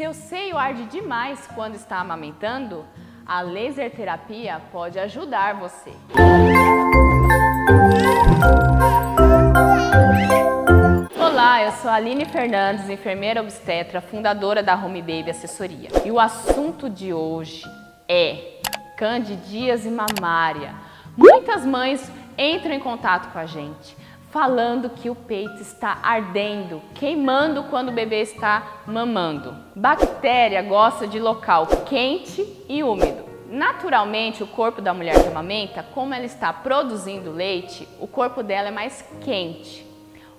Seu seio arde demais quando está amamentando? A laser terapia pode ajudar você. Olá, eu sou a Aline Fernandes, enfermeira obstetra, fundadora da Home Baby Assessoria. E o assunto de hoje é candidíase mamária. Muitas mães entram em contato com a gente falando que o peito está ardendo, queimando quando o bebê está mamando. Bactéria gosta de local quente e úmido. Naturalmente, o corpo da mulher que amamenta, como ela está produzindo leite, o corpo dela é mais quente.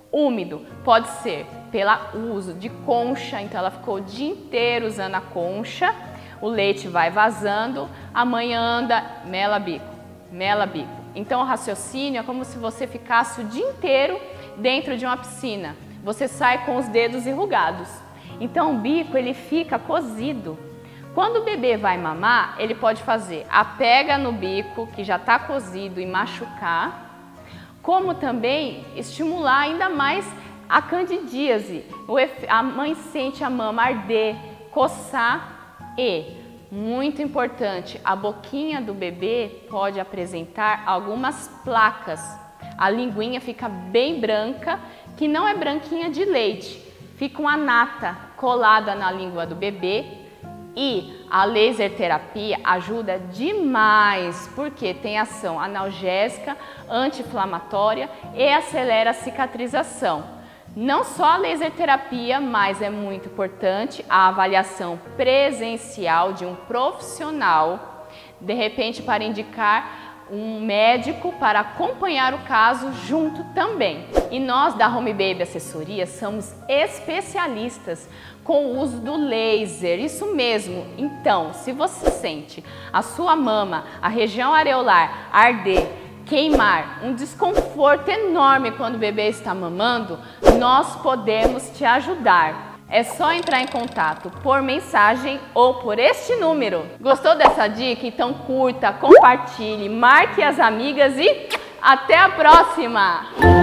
Úmido pode ser pelo uso de concha, então ela ficou o dia inteiro usando a concha, o leite vai vazando, a mãe anda, mela bico, mela bico. Então o raciocínio é como se você ficasse o dia inteiro dentro de uma piscina. Você sai com os dedos enrugados. Então o bico ele fica cozido. Quando o bebê vai mamar, ele pode fazer a pega no bico que já está cozido e machucar, como também estimular ainda mais a candidíase. A mãe sente a mama arder, coçar e muito importante, a boquinha do bebê pode apresentar algumas placas. A linguinha fica bem branca, que não é branquinha de leite, fica uma nata colada na língua do bebê e a laser terapia ajuda demais porque tem ação analgésica, anti-inflamatória e acelera a cicatrização. Não só a laser terapia, mas é muito importante a avaliação presencial de um profissional, de repente para indicar um médico para acompanhar o caso junto também. E nós da Home Baby Assessoria somos especialistas com o uso do laser, isso mesmo. Então, se você sente a sua mama, a região areolar arder, queimar, um desconforto enorme quando o bebê está mamando, nós podemos te ajudar. É só entrar em contato por mensagem ou por este número. Gostou dessa dica? Então curta, compartilhe, marque as amigas e até a próxima!